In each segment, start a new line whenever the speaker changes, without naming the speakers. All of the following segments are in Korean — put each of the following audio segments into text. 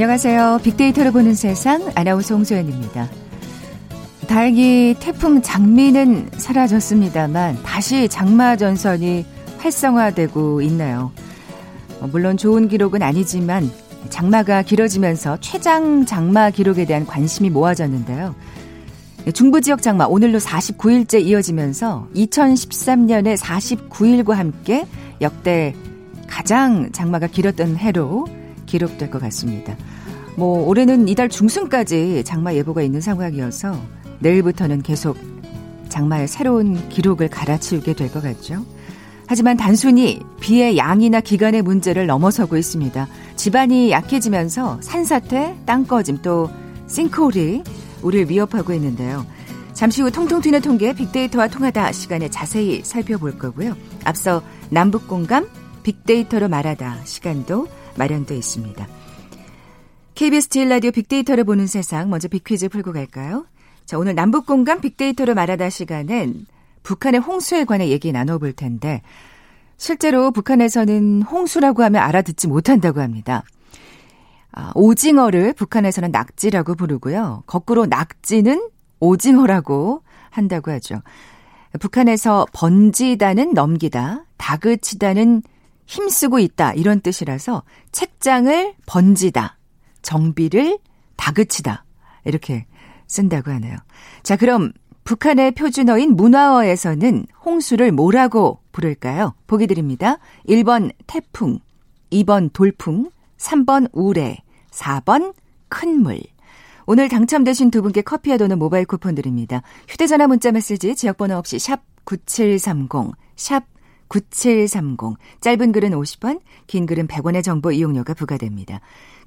안녕하세요. 빅데이터를 보는 세상 아나운서 홍소연입니다. 다행히 태풍 장미는 사라졌습니다만 다시 장마 전선이 활성화되고 있나요? 어, 물론 좋은 기록은 아니지만 장마가 길어지면서 최장 장마 기록에 대한 관심이 모아졌는데요. 중부 지역 장마 오늘로 49일째 이어지면서 2013년에 49일과 함께 역대 가장 장마가 길었던 해로 기록될 것 같습니다. 뭐 올해는 이달 중순까지 장마 예보가 있는 상황이어서 내일부터는 계속 장마의 새로운 기록을 갈아치우게 될 것 같죠. 하지만 단순히 비의 양이나 기간의 문제를 넘어서고 있습니다. 집안이 약해지면서 산사태, 땅꺼짐 또 싱크홀이 우리를 위협하고 있는데요. 잠시 후 통통 튀는 통계 빅데이터와 통하다 시간에 자세히 살펴볼 거고요. 앞서 남북 공감 빅데이터로 말하다 시간도 마련되어 있습니다. KBS 제일 라디오 빅데이터를 보는 세상 먼저 빅퀴즈 풀고 갈까요? 자, 오늘 남북 공감 빅데이터로 말하다 시간은 북한의 홍수에 관해 얘기 나눠볼 텐데 실제로 북한에서는 홍수라고 하면 알아듣지 못한다고 합니다. 아, 오징어를 북한에서는 낙지라고 부르고요. 거꾸로 낙지는 오징어라고 한다고 하죠. 북한에서 번지다는 넘기다, 다그치다는 힘쓰고 있다 이런 뜻이라서 책장을 번지다, 정비를 다그치다 이렇게 쓴다고 하네요. 자, 그럼 북한의 표준어인 문화어에서는 홍수를 뭐라고 부를까요? 보기 드립니다. 1번 태풍, 2번 돌풍, 3번 우레, 4번 큰 물. 오늘 당첨되신 두 분께 커피와 도는 모바일 쿠폰 드립니다. 휴대전화 문자 메시지 지역번호 없이 샵 9730, 샵 9730. 짧은 글은 50원, 긴 글은 100원의 정보 이용료가 부과됩니다.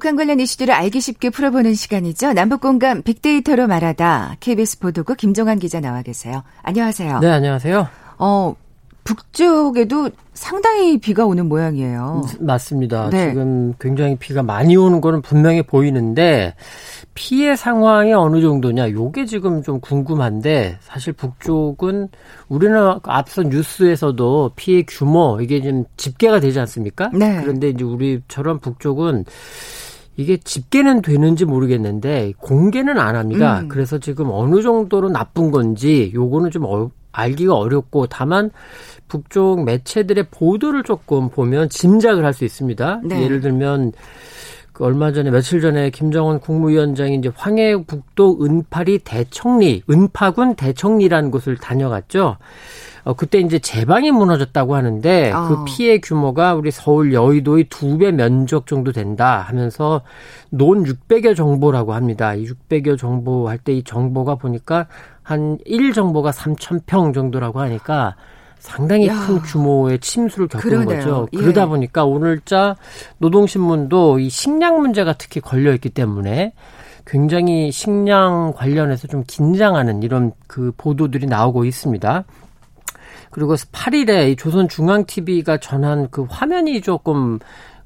북한 관련 이슈들을 알기 쉽게 풀어보는 시간이죠. 남북 공감 빅데이터로 말하다 KBS 보도국 김종환 기자 나와 계세요. 안녕하세요.
네, 안녕하세요.
어, 북쪽에도 상당히 비가 오는 모양이에요.
맞습니다. 네. 지금 굉장히 비가 많이 오는 거는 분명히 보이는데 피해 상황이 어느 정도냐 요게 지금 좀 궁금한데 사실 북쪽은 우리는 앞서 뉴스에서도 피해 규모 이게 좀 집계가 되지 않습니까? 네. 그런데 이제 우리처럼 북쪽은 이게 집계는 되는지 모르겠는데 공개는 안 합니다. 음. 그래서 지금 어느 정도로 나쁜 건지 요거는 좀 어, 알기가 어렵고 다만 북쪽 매체들의 보도를 조금 보면 짐작을 할 수 있습니다. 네. 예를 들면 그 얼마 전에 며칠 전에 김정은 국무위원장이 이제 황해북도 은파리 대청리 은파군 대청리라는 곳을 다녀갔죠. 어, 그때 이제 제방이 무너졌다고 하는데 어. 그 피해 규모가 우리 서울 여의도의 두 배 면적 정도 된다 하면서 논 600여 정보라고 합니다. 이 600여 정보 할 때 이 정보가 보니까 한 1정보가 3,000평 정도라고 하니까 상당히 야. 큰 규모의 침수를 겪은 그러네요. 거죠. 예. 그러다 보니까 오늘자 노동신문도 이 식량 문제가 특히 걸려 있기 때문에 굉장히 식량 관련해서 좀 긴장하는 이런 그 보도들이 나오고 있습니다. 그리고 8일에 조선중앙TV가 전한 그 화면이 조금 그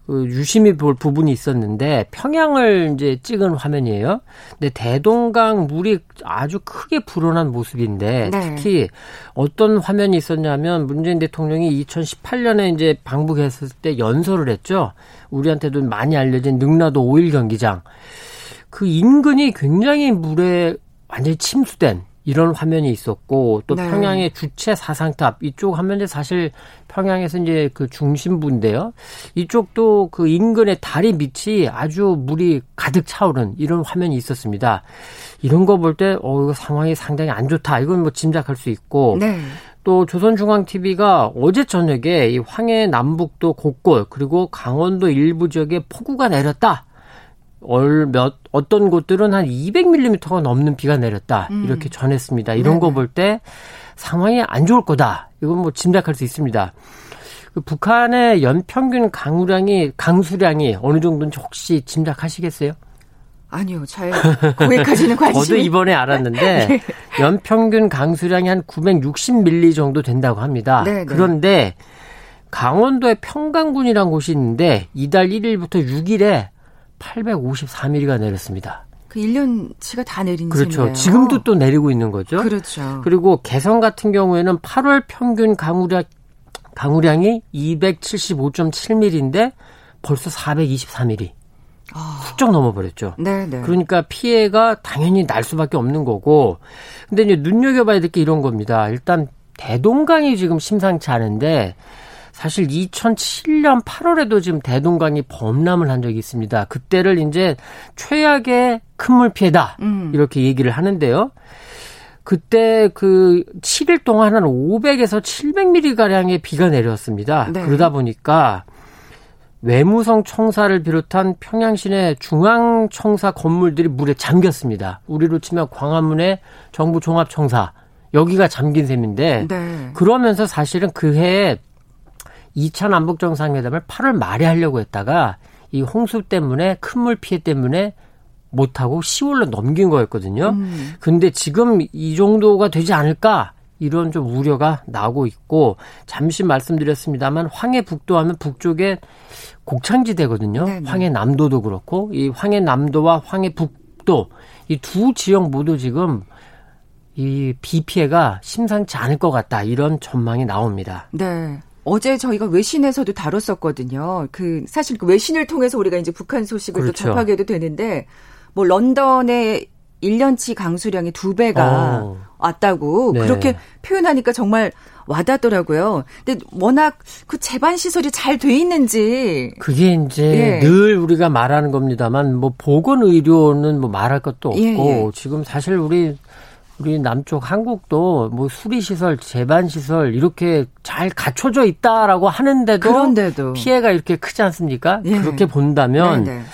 유심히 볼 부분이 있었는데 평양을 이제 찍은 화면이에요. 근데 대동강 물이 아주 크게 불어난 모습인데 네. 특히 어떤 화면이 있었냐면 문재인 대통령이 2018년에 이제 방북했을 때 연설을 했죠. 우리한테도 많이 알려진 능라도 5일 경기장. 그 인근이 굉장히 물에 완전히 침수된 이런 화면이 있었고 또 네. 평양의 주체 사상탑 이쪽 화면이 사실 평양에서 이제 그 중심부인데요. 이쪽도 그 인근의 다리 밑이 아주 물이 가득 차오른 이런 화면이 있었습니다. 이런 거 볼 때 어, 이거 상황이 상당히 안 좋다. 이건 뭐 짐작할 수 있고. 네. 또 조선중앙TV가 어제 저녁에 이 황해 남북도 곳곳 그리고 강원도 일부 지역에 폭우가 내렸다. 얼몇 어떤 곳들은 한 200mm가 넘는 비가 내렸다 음. 이렇게 전했습니다. 이런 거 볼 때 상황이 안 좋을 거다. 이건 뭐 짐작할 수 있습니다. 그 북한의 연평균 강우량이 강수량이 어느 정도인지 혹시 짐작하시겠어요?
아니요, 잘 거기까지는 관심이.
저도 이번에 알았는데 네. 연평균 강수량이 한 960밀리 정도 된다고 합니다. 네, 네. 그런데 강원도의 평강군이라는 곳이 있는데 이달 1일부터 6일에 854mm가 내렸습니다.
그 1년치가 다 내린
그렇죠.
셈이네요.
지금도 또 내리고 있는 거죠.
그렇죠.
그리고 개성 같은 경우에는 8월 평균 강우량 강우량이 275.7mm인데 벌써 424mm. 아. 훌쩍 넘어버렸죠.
네, 네.
그러니까 피해가 당연히 날 수밖에 없는 거고. 근데 이제 눈여겨봐야 될 게 이런 겁니다. 일단 대동강이 지금 심상치 않은데 사실 2007년 8월에도 지금 대동강이 범람을 한 적이 있습니다. 그때를 이제 최악의 큰물 피해다. 음. 이렇게 얘기를 하는데요. 그때 그 7일 동안 한 500에서 700mm 가량의 비가 내렸습니다. 네. 그러다 보니까 외무성 청사를 비롯한 평양시내 중앙 청사 건물들이 물에 잠겼습니다. 우리로 치면 광화문의 정부 종합 청사 여기가 잠긴 셈인데 네. 그러면서 사실은 그 해에 2차 남북 정상회담을 8월 말에 하려고 했다가 이 홍수 때문에 큰 물 피해 때문에 못 하고 10월로 넘긴 거였거든요. 음. 근데 지금 이 정도가 되지 않을까? 이런 좀 우려가 나오고 있고 잠시 말씀드렸습니다만 황해 북도 하면 북쪽에 곡창지대거든요. 네네. 황해 남도도 그렇고 이 황해 남도와 황해 북도 이 두 지역 모두 지금 이 비 피해가 심상치 않을 것 같다 이런 전망이 나옵니다.
네. 어제 저희가 외신에서도 다뤘었거든요. 그 사실 그 외신을 통해서 우리가 이제 북한 소식을 그렇죠. 또 접하게도 되는데 뭐 런던의 1년치 강수량이 두 배가 어. 왔다고 네. 그렇게 표현하니까 정말 와닿더라고요. 근데 워낙 그 재반 시설이 잘 돼 있는지
그게 이제 예. 늘 우리가 말하는 겁니다만 뭐 보건 의료는 뭐 말할 것도 없고 예, 예. 지금 사실 우리 우리 남쪽 한국도 뭐 수리 시설, 재반 시설 이렇게 잘 갖춰져 있다라고 하는데도 그런데도. 피해가 이렇게 크지 않습니까? 예. 그렇게 본다면 네네. 네.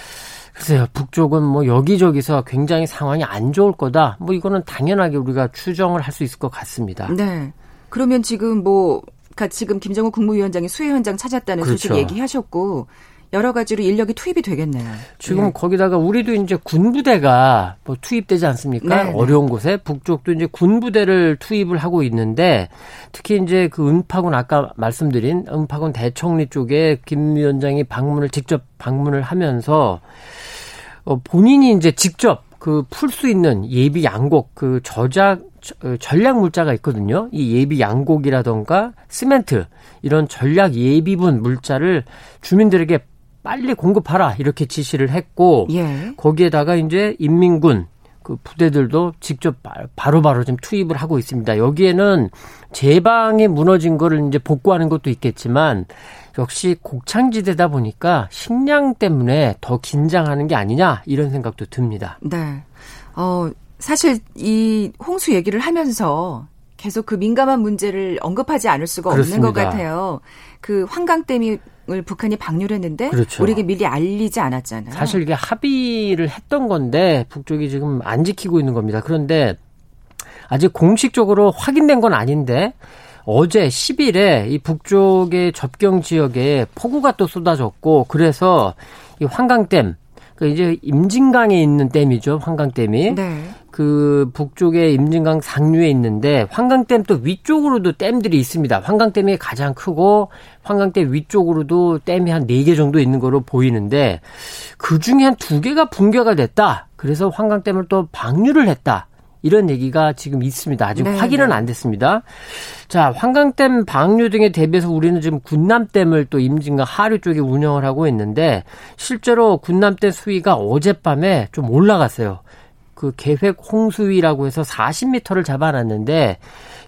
글쎄요, 북쪽은 뭐 여기저기서 굉장히 상황이 안 좋을 거다. 뭐 이거는 당연하게 우리가 추정을 할 수 있을 것 같습니다.
네. 그러면 지금 뭐, 그러니까 지금 김정은 국무위원장이 수해 현장 찾았다는 그렇죠. 소식 얘기하셨고, 여러 가지로 인력이 투입이 되겠네요.
지금 네. 거기다가 우리도 이제 군부대가 뭐 투입되지 않습니까? 네, 네. 어려운 곳에 북쪽도 이제 군부대를 투입을 하고 있는데 특히 이제 그 은파군 아까 말씀드린 은파군 대청리 쪽에 김 위원장이 방문을 직접 방문을 하면서 어 본인이 이제 직접 그 풀 수 있는 예비 양곡 그 저작 어, 전략 물자가 있거든요. 이 예비 양곡이라던가 시멘트 이런 전략 예비분 물자를 주민들에게 빨리 공급하라 이렇게 지시를 했고 예. 거기에다가 이제 인민군 그 부대들도 직접 바로바로 바로 좀 투입을 하고 있습니다. 여기에는 제방에 무너진 거를 이제 복구하는 것도 있겠지만 역시 곡창지대다 보니까 식량 때문에 더 긴장하는 게 아니냐 이런 생각도 듭니다.
네. 어, 사실 이 홍수 얘기를 하면서 계속 그 민감한 문제를 언급하지 않을 수가 그렇습니다. 없는 것 같아요. 그 환강댐이 을 북한이 방류를 했는데 그렇죠. 우리에게 미리 알리지 않았잖아요.
사실 이게 합의를 했던 건데 북쪽이 지금 안 지키고 있는 겁니다. 그런데 아직 공식적으로 확인된 건 아닌데 어제 10일에 이 북쪽의 접경 지역에 폭우가 또 쏟아졌고 그래서 이 환강댐 그 이제 임진강에 있는 댐이죠. 환강댐이. 네. 그 북쪽에 임진강 상류에 있는데 환강댐 또 위쪽으로도 댐들이 있습니다. 환강댐이 가장 크고 환강댐 위쪽으로도 댐이 한 네 개 정도 있는 거로 보이는데 그 중에 한 두 개가 붕괴가 됐다. 그래서 환강댐을 또 방류를 했다. 이런 얘기가 지금 있습니다. 아직 네, 확인은 네. 안 됐습니다. 자, 환강댐 방류 등에 대비해서 우리는 지금 군남댐을 또 임진강 하류 쪽에 운영을 하고 있는데 실제로 군남댐 수위가 어젯밤에 좀 올라갔어요. 그 계획 홍수위라고 해서 40m를 잡아놨는데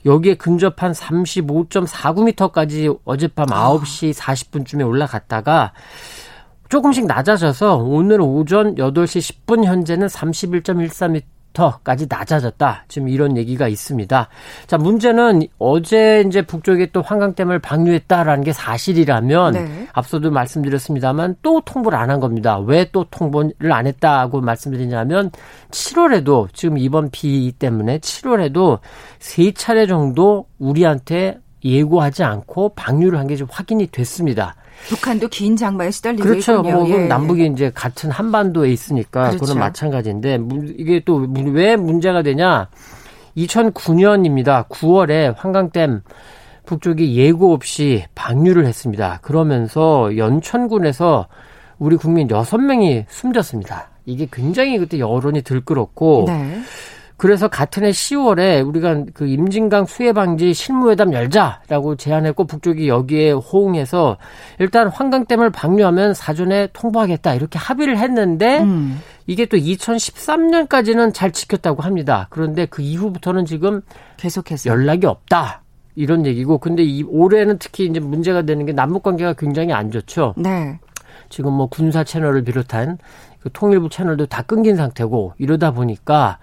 여기에 근접한 35.49m까지 어젯밤 9시 40분쯤에 올라갔다가 조금씩 낮아져서 오늘 오전 8시 10분 현재는 31.13m 터까지 낮아졌다. 지금 이런 얘기가 있습니다. 자, 문제는 어제 이제 북쪽에 또 환강댐을 방류했다라는 게 사실이라면 네. 앞서도 말씀드렸습니다만 또 통보를 안 한 겁니다. 왜 또 통보를 안 했다고 말씀드리냐면 7월에도 지금 이번 비 때문에 7월에도 세 차례 정도 우리한테 예고하지 않고 방류를 한 게 좀 확인이 됐습니다.
북한도 긴 장마에 시달리고
그렇죠.
있군요.
뭐
예,
남북이 이제 같은 한반도에 있으니까
그렇죠.
그건 마찬가지인데 이게 또 왜 문제가 되냐? 2009년입니다. 9월에 환강댐 북쪽이 예고 없이 방류를 했습니다. 그러면서 연천군에서 우리 국민 6명이 숨졌습니다. 이게 굉장히 그때 여론이 들끓었고
네.
그래서 같은 해 10월에 우리가 그 임진강 수해 방지 실무회담 열자라고 제안했고 북쪽이 여기에 호응해서 일단 환강댐을 방류하면 사전에 통보하겠다 이렇게 합의를 했는데
음.
이게 또 2013년까지는 잘 지켰다고 합니다. 그런데 그 이후부터는 지금
계속해서
연락이 없다. 이런 얘기고 근데 이 올해는 특히 이제 문제가 되는 게 남북 관계가 굉장히 안 좋죠.
네.
지금 뭐 군사 채널을 비롯한 그 통일부 채널도 다 끊긴 상태고 이러다 보니까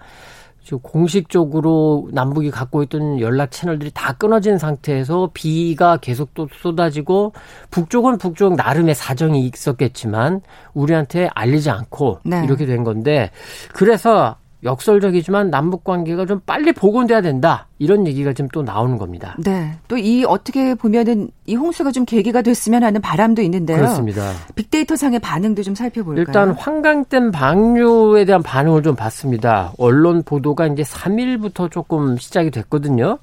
지금 공식적으로 남북이 갖고 있던 연락 채널들이 다 끊어진 상태에서 비가 계속 또 쏟아지고 북쪽은 북쪽 나름의 사정이 있었겠지만 우리한테 알리지 않고
네.
이렇게 된 건데 그래서 역설적이지만 남북 관계가 좀 빨리 복원돼야 된다 이런 얘기가 지금 또 나오는 겁니다.
네. 또 이 어떻게 보면은 이 홍수가 좀 계기가 됐으면 하는 바람도 있는데요.
그렇습니다.
빅데이터 상의 반응도 좀 살펴볼까요?
일단 환강댐 방류에 대한 반응을 좀 봤습니다. 언론 보도가 이제 3일부터 조금 시작이 됐거든요.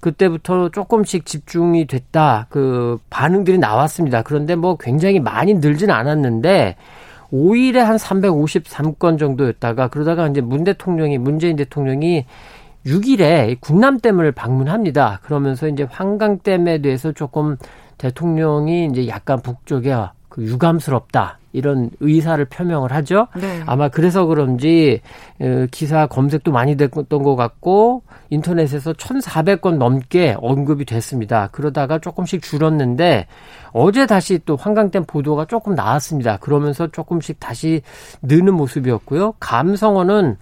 그때부터 조금씩 집중이 됐다. 그 반응들이 나왔습니다. 그런데 뭐 굉장히 많이 늘지는 않았는데 5일에 한 353건 정도였다가 그러다가 이제 문 대통령이 문재인 대통령이 6일에 국남댐을 방문합니다. 그러면서 이제 환강댐에 대해서 조금 대통령이 이제 약간 북쪽에 그 유감스럽다. 이런 의사를 표명을 하죠.
네.
아마 그래서 그런지 어, 기사 검색도 많이 됐던 것 같고 인터넷에서 1,400건 넘게 언급이 됐습니다. 그러다가 조금씩 줄었는데 어제 다시 또 환강댐 보도가 조금 나왔습니다. 그러면서 조금씩 다시 느는 모습이었고요. 감성어는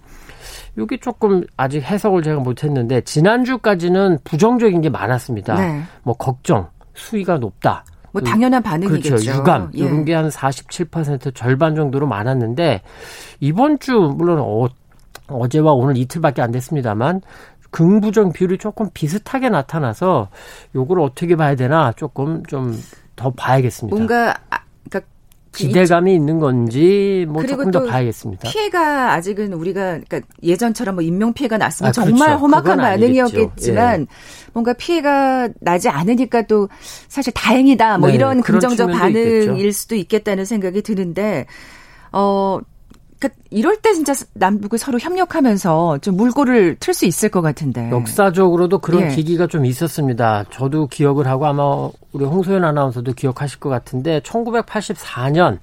여기 조금 아직 해석을 제가 못했는데 지난주까지는 부정적인 게 많았습니다.
네.
뭐 걱정, 수위가 높다.
뭐 당연한 반응이겠죠.
그렇죠. 유감
예.
이런 게 한 47% 절반 정도로 많았는데 이번 주 물론 어, 어제와 오늘 이틀밖에 안 됐습니다만 긍부정 비율이 조금 비슷하게 나타나서 요걸 어떻게 봐야 되나 조금 좀 더 봐야겠습니다.
뭔가
기대감이 있는 건지 뭐 조금
더또
봐야겠습니다.
피해가 아직은 우리가 그러니까 예전처럼 뭐 인명 피해가 났으면
아, 그렇죠.
정말 험악한
그건 아니겠죠.
반응이었겠지만 뭔가 피해가 나지 않으니까 또 사실 다행이다 뭐
네,
이런 긍정적 반응일
있겠죠.
수도 있겠다는 생각이 드는데 어 그러니까 이럴 때 진짜 남북이 서로 협력하면서 좀 물꼬를 틀 수 있을 것 같은데.
역사적으로도 그런
예.
계기가 좀 있었습니다. 저도 기억을 하고 아마 우리 홍소연 아나운서도 기억하실 것 같은데 1984년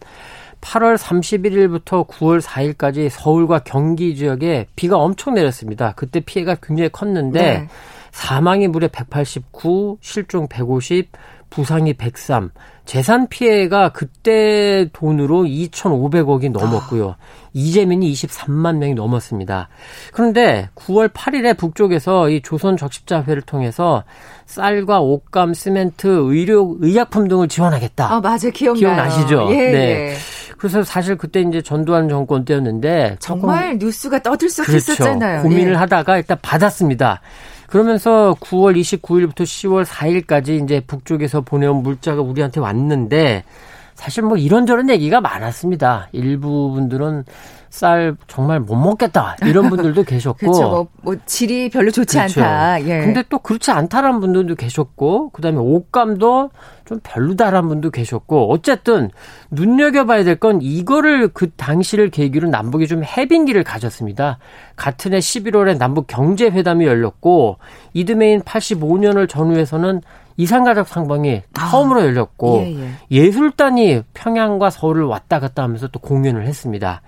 8월 31일부터 9월 4일까지 서울과 경기 지역에 비가 엄청 내렸습니다. 그때 피해가 굉장히 컸는데
네.
사망이 무려 189, 실종 150, 부상이 103. 재산 피해가 그때 돈으로 2,500억이 넘었고요. 이재민이 23만 명이 넘었습니다. 그런데 9월 8일에 북쪽에서 이 조선 적십자회를 통해서 쌀과 옷감, 시멘트, 의료, 의약품 등을 지원하겠다.
아 맞아 기억나요.
기억나시죠?
예,
네.
예.
그래서 사실 그때 이제 전두환 정권 때였는데
정말 뉴스가 떠들썩했었잖아요.
그렇죠. 고민을
예.
하다가 일단 받았습니다. 그러면서 9월 29일부터 10월 4일까지 이제 북쪽에서 보내온 물자가 우리한테 왔는데 사실 뭐 이런저런 얘기가 많았습니다. 일부 분들은 쌀 정말 못 먹겠다 이런 분들도 계셨고
그렇죠. 뭐, 뭐 질이 별로 좋지
그렇죠.
않다. 예.
근데 또 그렇지 않다라는 분들도 계셨고 그다음에 옷감도 좀 별로다라는 분도 계셨고 어쨌든 눈여겨봐야 될 건 이거를 그 당시를 계기로 남북이 좀 해빙기를 가졌습니다. 같은 해 11월에 남북 경제회담이 열렸고 이듬해인 85년을 전후해서는 이산가족 상방이 처음으로 열렸고
아, 예, 예.
예 술단이 평양과 서울을 왔다 갔다 하면서 또 공연을 했습니다.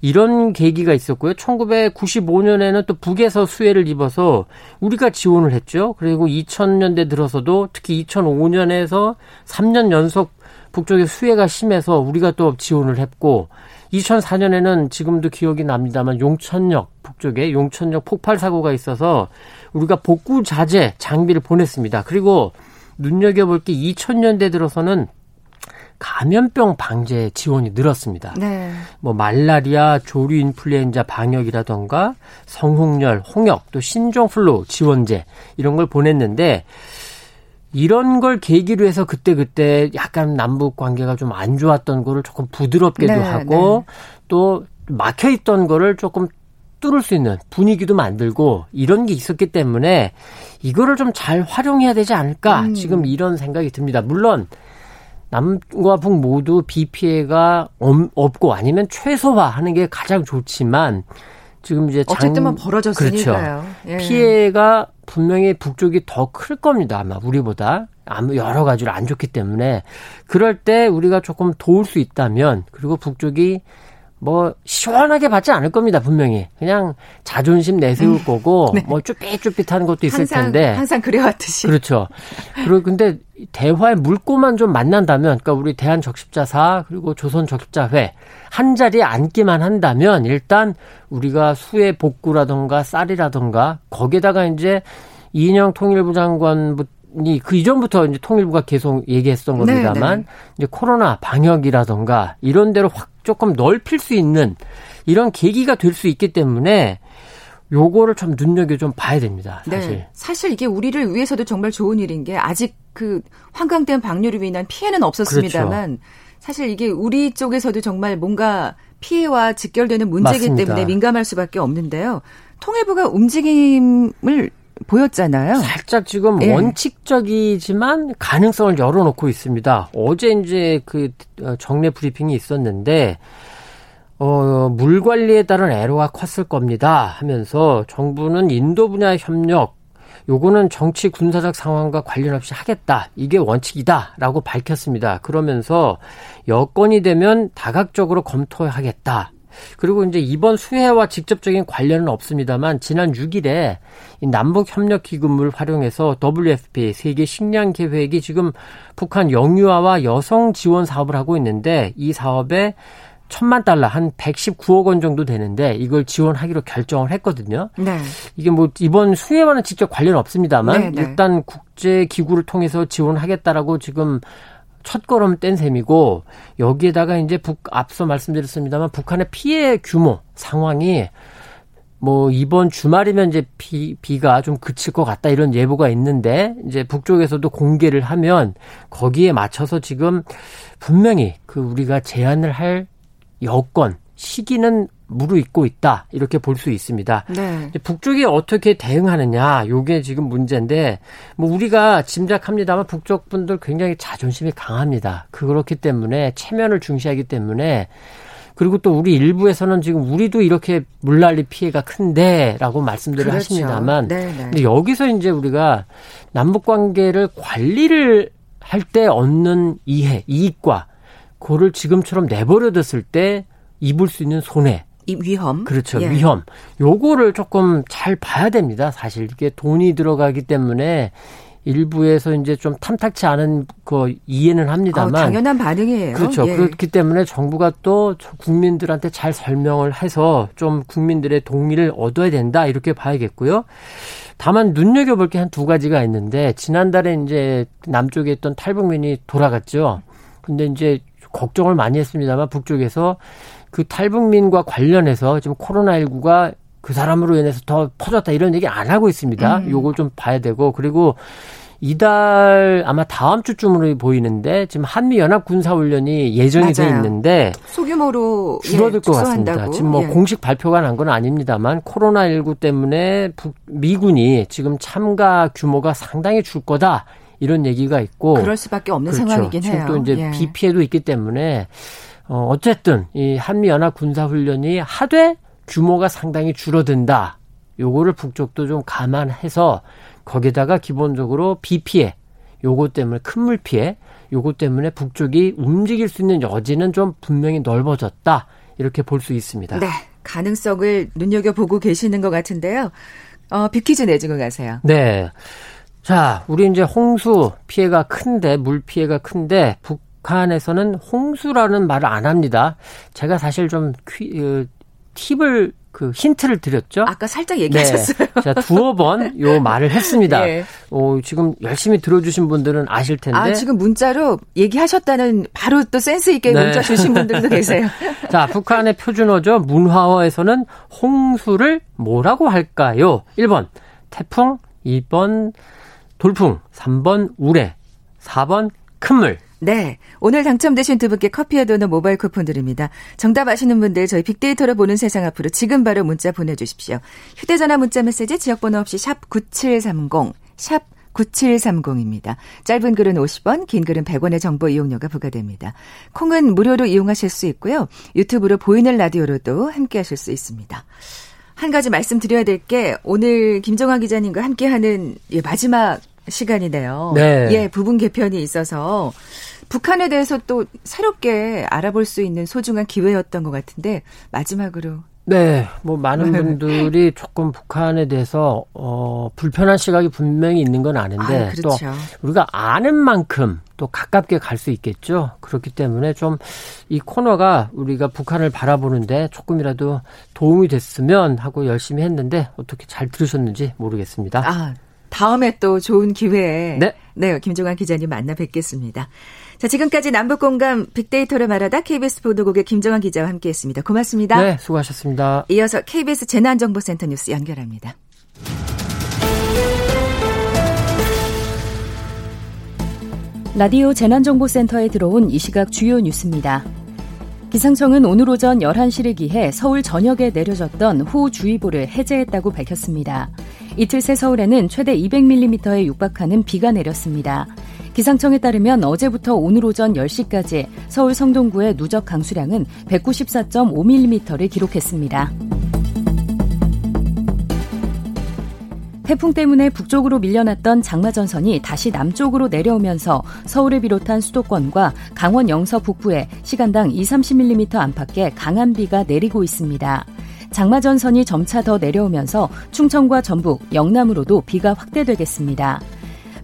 이런 계기가 있었고요. 1995년에는 또 북에서 수혜를 입어서 우리가 지원을 했죠. 그리고 2000년대 들어서도 특히 2005년에서 3년 연속 북쪽의 수혜가 심해서 우리가 또 지원을 했고 2004년에는 지금도 기억이 납니다만 용천역 북쪽에 용천역 폭발 사고가 있어서 우리가 복구 자재 장비를 보냈습니다. 그리고 눈여겨볼 게 2000년대 들어서는 감염병 방제 지원이 늘었습니다.
네.
뭐 말라리아, 조류 인플루엔자 방역이라던가 성홍열, 홍역, 또 신종플루 지원제 이런 걸 보냈는데 이런 걸 계기로 해서 그때 그때 약간 남북 관계가 좀 안 좋았던 거를 조금 부드럽게도 네, 하고 네. 또 막혀 있던 거를 조금 뚫을 수 있는 분위기도 만들고 이런 게 있었기 때문에 이거를 좀 잘 활용해야 되지 않을까 음. 지금 이런 생각이 듭니다. 물론 남과 북 모두 비 피해가 없고 아니면 최소화하는 게 가장 좋지만 지금 이제
장, 어쨌든 뭐 벌어졌으니까요.
그렇죠. 예. 피해가 분명히 북쪽이 더 클 겁니다. 아마 우리보다 아무 여러 가지로 안 좋기 때문에 그럴 때 우리가 조금 도울 수 있다면 그리고 북쪽이 뭐 시원하게 받지 않을 겁니다 분명히 그냥 자존심 내세울 음. 거고 네. 뭐 쭈삣쭈삣하는 것도 있을
항상,
텐데
항상 그래왔듯이
그렇죠 그리고 근데 대화의 물꼬만 좀 만난다면 그러니까 우리 대한 적십자사 그리고 조선 적십자회 한 자리에 앉기만 한다면 일단 우리가 수해 복구라던가 쌀이라던가 거기에다가 이제 이인영 통일부 장관부터 그 이전부터 이제 통일부가 계속 얘기했던 겁니다만 네네. 네. 이제 코로나 방역이라던가 이런 데로 확 조금 넓힐 수 있는 이런 계기가 될 수 있기 때문에 요거를 좀 눈여겨 좀 봐야 됩니다. 네. 사실. 네.
사실 이게 우리를 위해서도 정말 좋은 일인 게 아직 그 환강된 방류로 인한 피해는 없었습니다만 그렇죠. 사실 이게 우리 쪽에서도 정말 뭔가 피해와 직결되는 문제이기 맞습니다. 때문에 민감할 수밖에 없는데요. 통일부가 움직임을 보였잖아요.
살짝 지금 예. 원칙적이지만 가능성을 열어놓고 있습니다. 어제 이제 그 어, 정례 브리핑이 있었는데 어, 물 관리에 따른 애로가 컸을 겁니다. 하면서 정부는 인도 분야 협력 요거는 정치 군사적 상황과 관련 없이 하겠다. 이게 원칙이다라고 밝혔습니다. 그러면서 여건이 되면 다각적으로 검토하겠다. 그리고 이제 이번 수해와 직접적인 관련은 없습니다만 지난 6일에 이 남북 협력 기금을 활용해서 WFP 세계 식량 계획이 지금 북한 영유아와 여성 지원 사업을 하고 있는데 이 사업에 천만 달러 한 119억 원 정도 되는데 이걸 지원하기로 결정을 했거든요. 네. 이게 뭐 이번 수해와는 직접 관련 없습니다만 네, 네. 일단 국제 기구를 통해서 지원하겠다라고 지금 첫 걸음 뗀 셈이고 여기에다가 이제 북 앞서 말씀드렸습니다만 북한의 피해 규모 상황이 뭐 이번 주말이면 이제 비, 비가 좀 그칠 것 같다 이런 예보가 있는데 이제 북쪽에서도 공개를 하면 거기에 맞춰서 지금 분명히 그 우리가 제안을 할 여건 시기는 무르익고 있다 이렇게 볼 수 있습니다. 네. 북쪽이 어떻게 대응하느냐 요게 지금 문제인데 뭐 우리가 짐작합니다만 북쪽 분들 굉장히 자존심이 강합니다. 그렇기 때문에 체면을 중시하기 때문에 그리고 또 우리 일부에서는 지금 우리도 이렇게 물난리 피해가 큰데라고 말씀들을 그렇죠. 하십니다만 네네. 네. 근데 여기서 이제 우리가 남북 관계를 관리를 할 때 얻는 이해 이익과 그거를 지금처럼 내버려뒀을 때 입을 수 있는 손해
이 위험.
그렇죠. 예. 위험. 요거를 조금 잘 봐야 됩니다. 사실 이게 돈이 들어가기 때문에 일부에서 이제 좀 탐탁치 않은 그 이해는 합니다만 어,
당연한 반응이에요.
그렇죠. 예. 그렇기 때문에 정부가 또 국민들한테 잘 설명을 해서 좀 국민들의 동의를 얻어야 된다 이렇게 봐야겠고요. 다만 눈여겨 볼 게 한 두 가지가 있는데 지난달에 이제 남쪽에 있던 탈북민이 돌아갔죠. 근데 이제 걱정을 많이 했습니다만 북쪽에서 그 탈북민과 관련해서 지금 코로나19가 그 사람으로 인해서 더 퍼졌다 이런 얘기 안 하고 있습니다. 음. 요걸 좀 봐야 되고 그리고 이달 아마 다음 주쯤으로 보이는데 지금 한미 연합 군사 훈련이 예정이 돼 있는데
소규모로
줄어들 예, 것 같습니다. 지금 뭐 예. 공식 발표가 난 건 아닙니다만 코로나 19 때문에 북, 미군이 지금 참가 규모가 상당히 줄 거다 이런 얘기가 있고
그럴 수밖에 없는 그렇죠. 상황이긴
지금
해요.
또 이제 예. 비 피해도 있기 때문에 어, 어쨌든 이 한미 연합 군사 훈련이 하되 규모가 상당히 줄어든다. 요거를 북쪽도 좀 감안해서 거기다가 기본적으로 비 피해 요거 때문에 큰물 피해 요거 때문에 북쪽이 움직일 수 있는 여지는 좀 분명히 넓어졌다. 이렇게 볼 수 있습니다.
네. 가능성을 눈여겨보고 계시는 것 같은데요. 어, 빅퀴즈 내주고 가세요.
네. 자, 우리 이제 홍수 피해가 큰데, 물 피해가 큰데, 북 북한에서는 홍수라는 말을 안 합니다. 제가 사실 좀 퀴, 어, 팁을 그 힌트를 드렸죠.
아까 살짝 얘기하셨어요.
네. 제가 두어 번 요 말을 했습니다. 네. 어, 지금 열심히 들어주신 분들은 아실 텐데.
아, 지금 문자로 얘기하셨다는 바로 또 센스 있게 네. 문자 주신 분들도 계세요.
자, 북한의 표준어죠. 문화어에서는 홍수를 뭐라고 할까요? 1번 태풍, 2번 돌풍, 3번 우레, 4번 큰물.
네. 오늘 당첨되신 두 분께 커피와 도넛 모바일 쿠폰 드립니다. 정답 아시는 분들 저희 빅데이터로 보는 세상 앞으로 지금 바로 문자 보내주십시오. 휴대전화 문자 메시지 지역번호 없이 샵 9730, 샵 9730입니다. 짧은 글은 50원, 긴 글은 100원의 정보 이용료가 부과됩니다. 콩은 무료로 이용하실 수 있고요. 유튜브로 보이는 라디오로도 함께 하실 수 있습니다. 한 가지 말씀드려야 될 게 오늘 김정환 기자님과 함께하는 마지막 시간이네요. 네. 예, 부분 개편이 있어서 북한에 대해서 또 새롭게 알아볼 수 있는 소중한 기회였던 것 같은데 마지막으로
네, 뭐 많은 분들이 조금 북한에 대해서 어 불편한 시각이 분명히 있는 건 아는데 아, 그렇죠. 또 우리가 아는 만큼 또 가깝게 갈 수 있겠죠. 그렇기 때문에 좀 이 코너가 우리가 북한을 바라보는데 조금이라도 도움이 됐으면 하고 열심히 했는데 어떻게 잘 들으셨는지 모르겠습니다.
아, 다음에 또 좋은 기회에 네, 네 김종환 기자님 만나 뵙겠습니다. 자, 지금까지 남북 공감 빅데이터를 말하다 KBS 보도국의 김정환 기자와 함께 했습니다. 고맙습니다.
네, 수고하셨습니다.
이어서 KBS 재난정보센터 뉴스 연결합니다.
라디오 재난정보센터에 들어온 이 시각 주요 뉴스입니다. 기상청은 오늘 오전 11시를 기해 서울 전역에 내려졌던 호우주의보를 해제했다고 밝혔습니다. 이틀 새 서울에는 최대 200mm에 육박하는 비가 내렸습니다. 기상청에 따르면 어제부터 오늘 오전 10시까지 서울 성동구의 누적 강수량은 194.5mm를 기록했습니다. 태풍 때문에 북쪽으로 밀려났던 장마전선이 다시 남쪽으로 내려오면서 서울을 비롯한 수도권과 강원 영서 북부에 시간당 2, 30mm 안팎의 강한 비가 내리고 있습니다. 장마전선이 점차 더 내려오면서 충청과 전북, 영남으로도 비가 확대되겠습니다.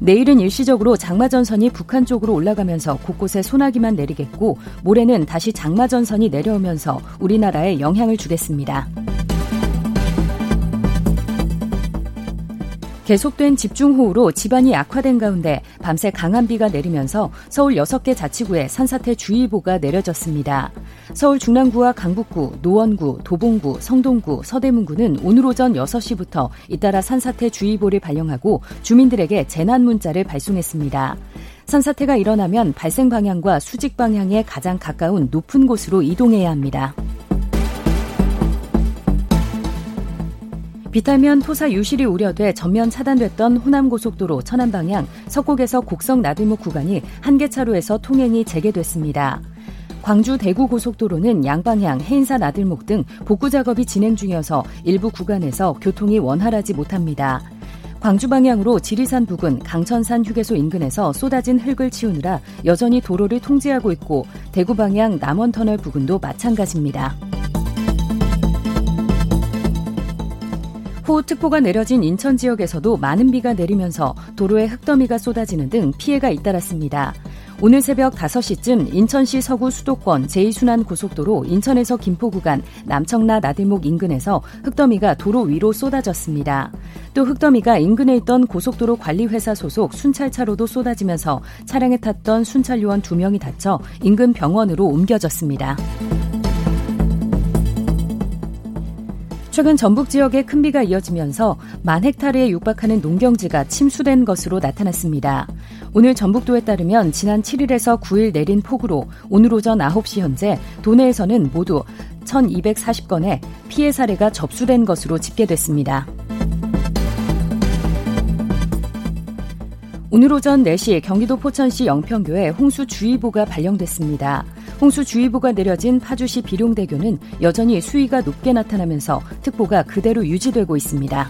내일은 일시적으로 장마 전선이 북한 쪽으로 올라가면서 곳곳에 소나기만 내리겠고 모레는 다시 장마 전선이 내려오면서 우리나라에 영향을 주겠습니다. 계속된 집중호우로 집안이 악화된 가운데 밤새 강한 비가 내리면서 서울 6개 자치구에 산사태 주의보가 내려졌습니다. 서울 중랑구와 강북구, 노원구, 도봉구, 성동구, 서대문구는 오늘 오전 6시부터 잇따라 산사태 주의보를 발령하고 주민들에게 재난 문자를 발송했습니다. 산사태가 일어나면 발생 방향과 수직 방향에 가장 가까운 높은 곳으로 이동해야 합니다. 비타면 토사 유실이 우려돼 전면 차단됐던 호남 고속도로 천안 방향 석곡에서 곡성 나들목 구간이 한 개 차로에서 통행이 재개됐습니다. 광주 대구 고속도로는 양방향 해인사 나들목 등 복구 작업이 진행 중이어서 일부 구간에서 교통이 원활하지 못합니다. 광주 방향으로 지리산 부근 강천산 휴게소 인근에서 쏟아진 흙을 치우느라 여전히 도로를 통제하고 있고 대구 방향 남원터널 부근도 마찬가지입니다. 호우특보가 내려진 인천 지역에서도 많은 비가 내리면서 도로에 흙더미가 쏟아지는 등 피해가 잇따랐습니다. 오늘 새벽 5시쯤 인천시 서구 수도권 제2순환 고속도로 인천에서 김포 구간 남청라 나들목 인근에서 흙더미가 도로 위로 쏟아졌습니다. 또 흙더미가 인근에 있던 고속도로 관리회사 소속 순찰차로도 쏟아지면서 차량에 탔던 순찰 요원 2명이 다쳐 인근 병원으로 옮겨졌습니다. 최근 전북 지역에 큰 비가 이어지면서 만 헥타르에 육박하는 농경지가 침수된 것으로 나타났습니다. 오늘 전북도에 따르면 지난 7일에서 9일 내린 폭우로 오늘 오전 9시 현재 도내에서는 모두 1240건의 피해 사례가 접수된 것으로 집계됐습니다. 오늘 오전 4시 경기도 포천시 영평교에 홍수주의보가 발령됐습니다. 홍수주의보가 내려진 파주시 비룡대교는 여전히 수위가 높게 나타나면서 특보가 그대로 유지되고 있습니다.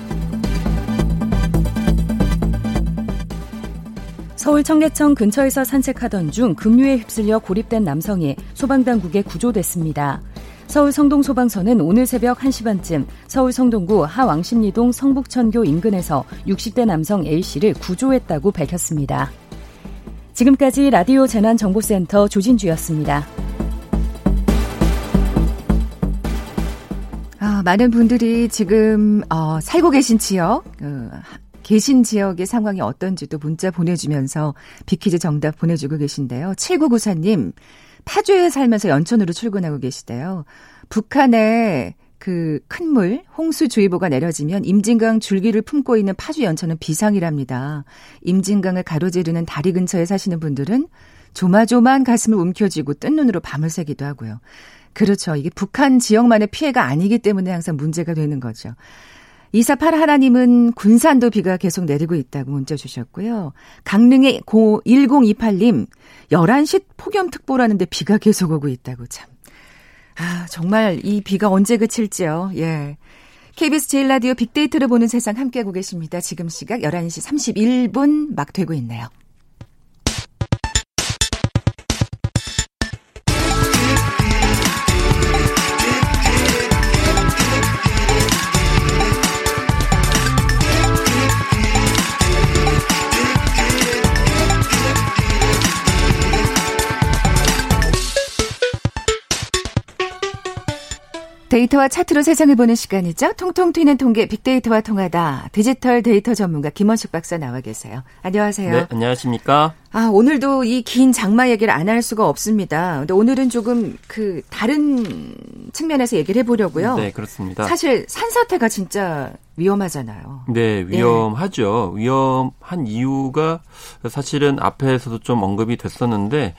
서울 청계천 근처에서 산책하던 중 급류에 휩쓸려 고립된 남성이 소방당국에 구조됐습니다. 서울 성동소방서는 오늘 새벽 1시 반쯤 서울 성동구 하왕십리동 성북천교 인근에서 60대 남성 A씨를 구조했다고 밝혔습니다. 지금까지 라디오 재난정보센터 조진주였습니다.
아, 많은 분들이 지금 어, 살고 계신 지역, 그, 계신 지역의 상황이 어떤지도 문자 보내주면서 비키즈 정답 보내주고 계신데요. 7994님, 파주에 살면서 연천으로 출근하고 계시대요. 북한에 그 큰 물, 홍수주의보가 내려지면 임진강 줄기를 품고 있는 파주 연천은 비상이랍니다. 임진강을 가로지르는 다리 근처에 사시는 분들은 조마조마한 가슴을 움켜쥐고 뜬 눈으로 밤을 새기도 하고요. 그렇죠. 이게 북한 지역만의 피해가 아니기 때문에 항상 문제가 되는 거죠. 이사팔 하나님은 군산도 비가 계속 내리고 있다고 문자 주셨고요. 강릉의 고 1028님, 11시 폭염특보라는데 비가 계속 오고 있다고 참. 아, 정말 이 비가 언제 그칠지요. 예. KBS 제일 라디오 빅데이터를 보는 세상 함께하고 계십니다. 지금 시각 11시 31분 막 되고 있네요. 데이터와 차트로 세상을 보는 시간이죠. 통통 튀는 통계 빅데이터와 통하다. 디지털 데이터 전문가 김원식 박사 나와 계세요. 안녕하세요.
네, 안녕하십니까?
아, 오늘도 이 긴 장마 얘기를 안 할 수가 없습니다. 근데 오늘은 조금 그 다른 측면에서 얘기를 해 보려고요.
네, 그렇습니다.
사실 산사태가 진짜 위험하잖아요.
네, 위험하죠. 네. 위험한 이유가 사실은 앞에서도 좀 언급이 됐었는데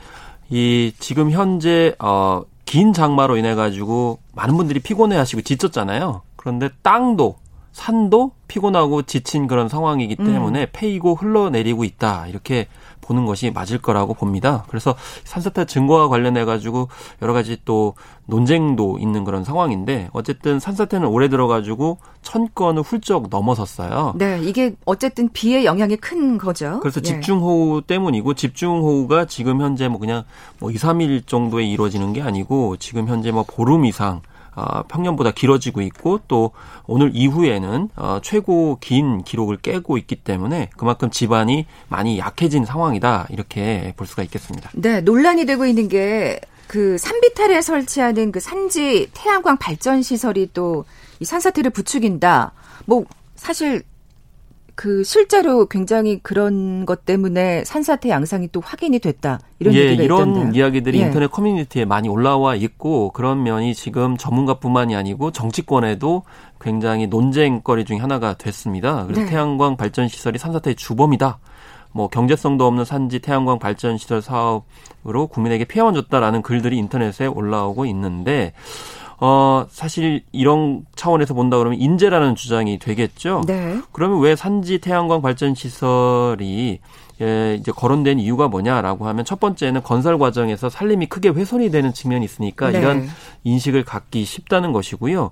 이 지금 현재 어 긴 장마로 인해 가지고 많은 분들이 피곤해하시고 지쳤잖아요. 그런데 땅도 산도 피곤하고 지친 그런 상황이기 음. 때문에 음. 패이고 흘러내리고 있다 이렇게 보는 것이 맞을 거라고 봅니다. 그래서 산사태 증거와 관련해 가지고 여러 가지 또 논쟁도 있는 그런 상황인데 어쨌든 산사태는 올해 들어가지고 천 건을 훌쩍 넘어섰어요.
네, 이게 어쨌든 비의 영향이 큰 거죠.
그래서 예. 집중호우 때문이고 집중호우가 지금 현재 뭐 그냥 뭐 2, 3일 정도에 이루어지는 게 아니고 지금 현재 뭐 보름 이상 어, 평년보다 길어지고 있고 또 오늘 이후에는 어, 최고 긴 기록을 깨고 있기 때문에 그만큼 집안이 많이 약해진 상황이다 이렇게 볼 수가 있겠습니다.
네, 논란이 되고 있는 게 그 산비탈에 설치하는 그 산지 태양광 발전 시설이 또 이 산사태를 부추긴다. 뭐 사실 그 실제로 굉장히 그런 것 때문에 산사태 양상이 또 확인이 됐다 이런
예,
얘기가
이런
있던데요.
이야기들이 예. 인터넷 커뮤니티에 많이 올라와 있고 그런 면이 지금 전문가뿐만이 아니고 정치권에도 굉장히 논쟁거리 중에 하나가 됐습니다. 그래서 네. 태양광 발전 시설이 산사태의 주범이다. 뭐 경제성도 없는 산지 태양광 발전 시설 사업으로 국민에게 피해만 줬다라는 글들이 인터넷에 올라오고 있는데 어, 사실 이런 차원에서 본다 그러면 인재라는 주장이 되겠죠. 네. 그러면 왜 산지 태양광 발전 시설이 예, 이제 거론된 이유가 뭐냐라고 하면 첫 번째는 건설 과정에서 산림이 크게 훼손이 되는 측면이 있으니까 네. 이런 인식을 갖기 쉽다는 것이고요.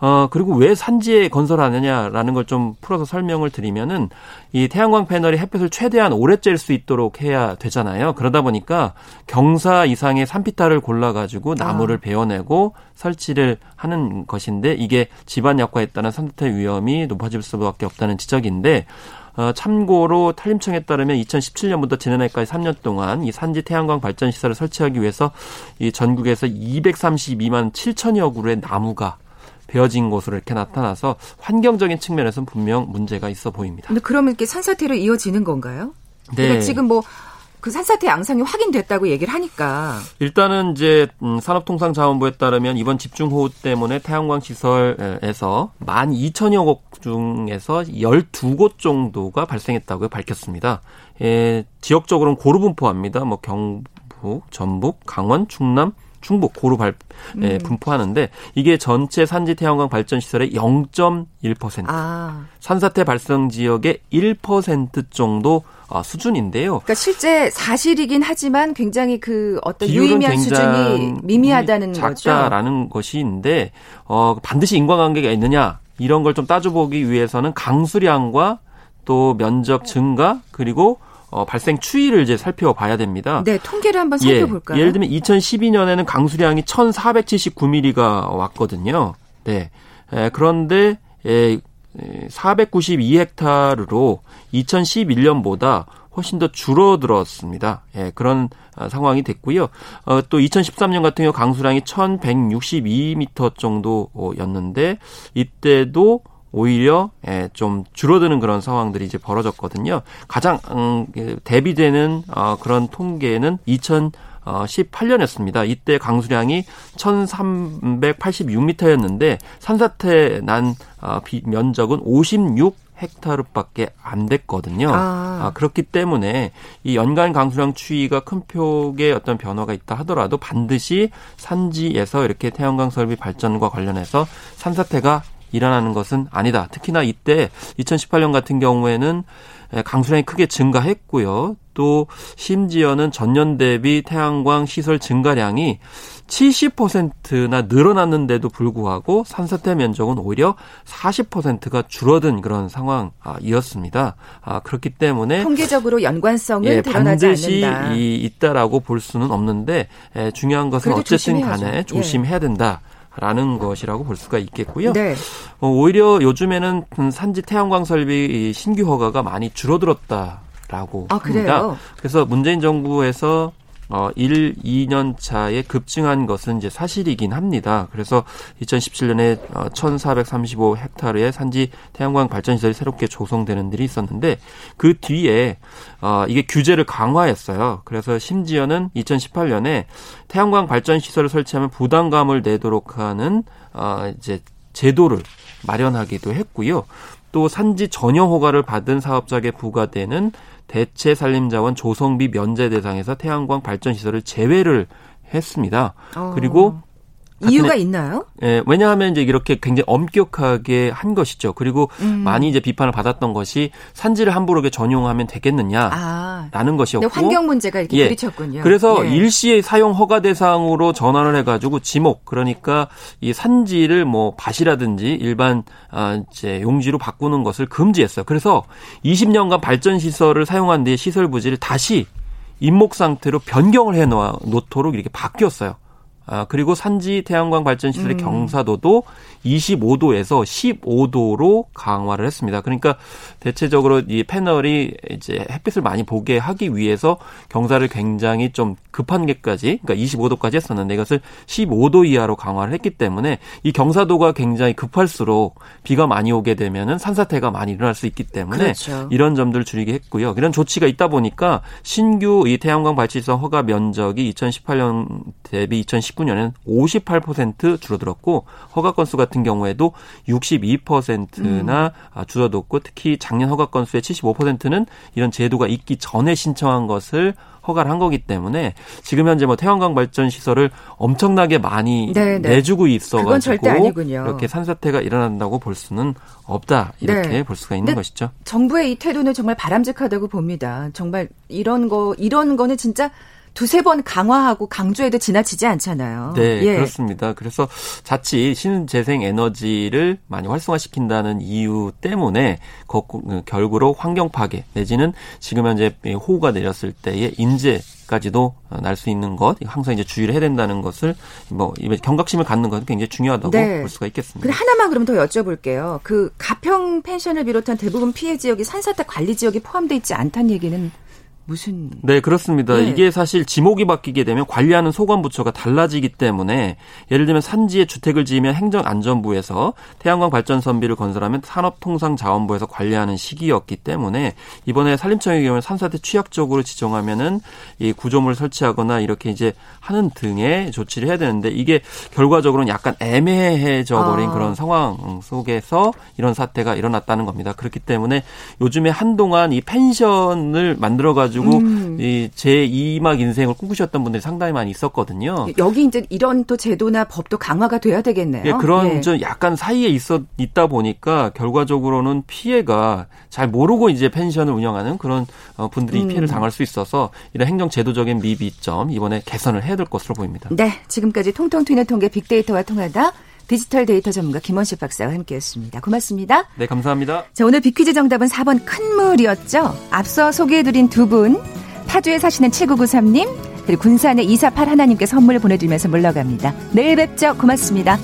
어, 그리고 왜 산지에 건설하느냐라는 걸 좀 풀어서 설명을 드리면은 이 태양광 패널이 햇볕을 최대한 오래 쬐을 수 있도록 해야 되잖아요. 그러다 보니까 경사 이상의 산피탈을 골라가지고 나무를 아. 베어내고 설치를 하는 것인데 이게 집안 약화에 따른 산사태 위험이 높아질 수밖에 없다는 지적인데 어, 참고로 탄림청에 따르면 2017년부터 지난해까지 3년 동안 이 산지 태양광 발전 시설을 설치하기 위해서 이 전국에서 232만 7천여 그루의 나무가 베어진 곳으로 이렇게 나타나서 환경적인 측면에서는 분명 문제가 있어 보입니다.
근데 그러면 이렇게 산사태로 이어지는 건가요? 네. 그러니까 지금 뭐그 산사태 양상이 확인됐다고 얘기를 하니까
일단은 이제 음, 산업통상자원부에 따르면 이번 집중호우 때문에 태양광 시설에서 12,000여 곳 중에서 12곳 정도가 발생했다고 밝혔습니다. 예, 지역적으로는 고루 분포합니다. 뭐 경북, 전북, 강원, 충남, 충북 고루 발 예, 음. 분포하는데 이게 전체 산지 태양광 발전 시설의 0.1%, 아. 산사태 발생 지역의 1% 정도 어, 수준인데요.
그러니까 실제 사실이긴 하지만 굉장히 그 어떤 유의미한 수준이 미미하다는
작다라는 거죠. 작다라는 것인데 어, 반드시 인과관계가 있느냐 이런 걸 좀 따져보기 위해서는 강수량과 또 면적 증가 그리고 어, 발생 추이를 이제 살펴봐야 됩니다.
네, 통계를 한번 살펴볼까요?
예, 예를 들면 2012년에는 강수량이 1,479mm가 왔거든요. 네. 에, 그런데 에, 492헥타르로 2011년보다 훨씬 더 줄어들었습니다. 예, 그런 어, 상황이 됐고요. 어, 또 2013년 같은 경우 강수량이 1162m 정도였는데 이때도 오히려 예, 좀 줄어드는 그런 상황들이 이제 벌어졌거든요. 가장 음, 그 대비되는 어, 그런 통계는 2000 어, 18년이었습니다. 이때 강수량이 1386m였는데 산사태 난 어, 비, 면적은 56 헥타르밖에 안 됐거든요. 아. 아. 그렇기 때문에 이 연간 강수량 추이가 큰 폭의 어떤 변화가 있다 하더라도 반드시 산지에서 이렇게 태양광 설비 발전과 관련해서 산사태가 일어나는 것은 아니다. 특히나 이때 2018년 같은 경우에는 강수량이 크게 증가했고요. 또 심지어는 전년 대비 태양광 시설 증가량이 70%나 늘어났는데도 불구하고 산사태 면적은 오히려 40%가 줄어든 그런 상황이었습니다. 아, 그렇기 때문에
통계적으로 연관성은 예, 드러나지
반드시
않는다.
이, 있다라고 볼 수는 없는데 에, 중요한 것은 어쨌든 조심해야죠. 간에 예. 조심해야 된다. 라는 것이라고 볼 수가 있겠고요. 네. 어, 오히려 요즘에는 산지 태양광 설비 신규 허가가 많이 줄어들었다 라고 아, 합니다. 그래서 문재인 정부에서 어, 1, 2년 차에 급증한 것은 이제 사실이긴 합니다. 그래서 2017년에 어, 1,435 헥타르의 산지 태양광 발전 시설이 새롭게 조성되는 일이 있었는데 그 뒤에 어, 이게 규제를 강화했어요. 그래서 심지어는 2018년에 태양광 발전 시설을 설치하면 부담감을 내도록 하는 어, 이제 제도를 마련하기도 했고요. 또 산지 전용 허가를 받은 사업자에게 부과되는 대체 산림자원 조성비 면제 대상에서 태양광 발전 시설을 제외를 했습니다. 어. 그리고
이유가 있나요?
예, 왜냐하면 이제 이렇게 굉장히 엄격하게 한 것이죠. 그리고 음. 많이 이제 비판을 받았던 것이 산지를 함부로 전용하면 되겠느냐라는 아. 것이었고
환경 문제가 이렇게 예. 부딪혔군요.
그래서 예. 일시의 사용 허가 대상으로 전환을 해가지고 지목 그러니까 이 산지를 뭐 밭이라든지 일반 아 이제 용지로 바꾸는 것을 금지했어요. 그래서 20년간 발전 시설을 사용한 뒤에 시설 부지를 다시 임목 상태로 변경을 해 놓도록 이렇게 바뀌었어요. 아, 그리고 산지 태양광 발전 시설의 음. 경사도도 25도에서 15도로 강화를 했습니다. 그러니까 대체적으로 이 패널이 이제 햇빛을 많이 보게 하기 위해서 경사를 굉장히 좀 급한 게까지 그러니까 25도까지 했었는데 이것을 15도 이하로 강화를 했기 때문에 이 경사도가 굉장히 급할수록 비가 많이 오게 되면은 산사태가 많이 일어날 수 있기 때문에 그렇죠. 이런 점들을 줄이게 했고요. 이런 조치가 있다 보니까 신규 이 태양광 발전소 허가 면적이 2018년 대비 2019 2019년에는 58% 줄어들었고 허가 건수 같은 경우에도 62%나 음. 줄어들었고 특히 작년 허가 건수의 75%는 이런 제도가 있기 전에 신청한 것을 허가를 한 거기 때문에 지금 현재 뭐 태양광 발전 시설을 엄청나게 많이 네네. 네. 내주고 있어가지고 이렇게 산사태가 일어난다고 볼 수는 없다 이렇게 네. 볼 수가 있는 것이죠.
정부의 이 태도는 정말 바람직하다고 봅니다. 정말 이런 거 이런 거는 진짜 두세 번 강화하고 강조해도 지나치지 않잖아요.
네, 예. 그렇습니다. 그래서 자칫 신재생 에너지를 많이 활성화시킨다는 이유 때문에 결국으로 환경 파괴 내지는 지금 현재 호우가 내렸을 때의 인재 까지도 날 수 있는 것 항상 이제 주의를 해야 된다는 것을 뭐 경각심을 갖는 것은 굉장히 중요하다고 네. 볼 수가 있겠습니다.
근데 하나만 그럼 더 여쭤볼게요. 그 가평 펜션을 비롯한 대부분 피해 지역이 산사태 관리 지역이 포함되어 있지 않다는 얘기는 무슨
네 그렇습니다. 네. 이게 사실 지목이 바뀌게 되면 관리하는 소관부처가 달라지기 때문에 예를 들면 산지에 주택을 지으면 행정안전부에서 태양광 발전 선비를 건설하면 산업통상자원부에서 관리하는 시기였기 때문에 이번에 산림청의 경우는 산사태 취약적으로 지정하면은 이 구조물 설치하거나 이렇게 이제 하는 등의 조치를 해야 되는데 이게 결과적으로는 약간 애매해져 버린 아. 그런 상황 속에서 이런 사태가 일어났다는 겁니다. 그렇기 때문에 요즘에 한동안 이 펜션을 만들어 가지고 가지고 음. 이제 2막 인생을 꿈꾸셨던 분들이 상당히 많이 있었거든요.
여기 이제 이런 또 제도나 법도 강화가 돼야 되겠네요.
예, 그런 예. 좀 약간 사이에 있어 있다 보니까 결과적으로는 피해가 잘 모르고 이제 펜션을 운영하는 그런 어, 분들이 음. 피해를 당할 수 있어서 이런 행정 제도적인 미비점 이번에 개선을 해야 될 것으로 보입니다.
네, 지금까지 통통 튀는 통계 빅데이터와 통하다 디지털 데이터 전문가 김원식 박사와 함께했습니다. 고맙습니다.
네, 감사합니다.
자, 오늘 비퀴즈 정답은 4번 큰물이었죠. 앞서 소개해드린 두 분, 파주에 사시는 7993님, 그리고 군산의 248 하나님께 선물 보내드리면서 물러갑니다. 내일 뵙죠. 고맙습니다.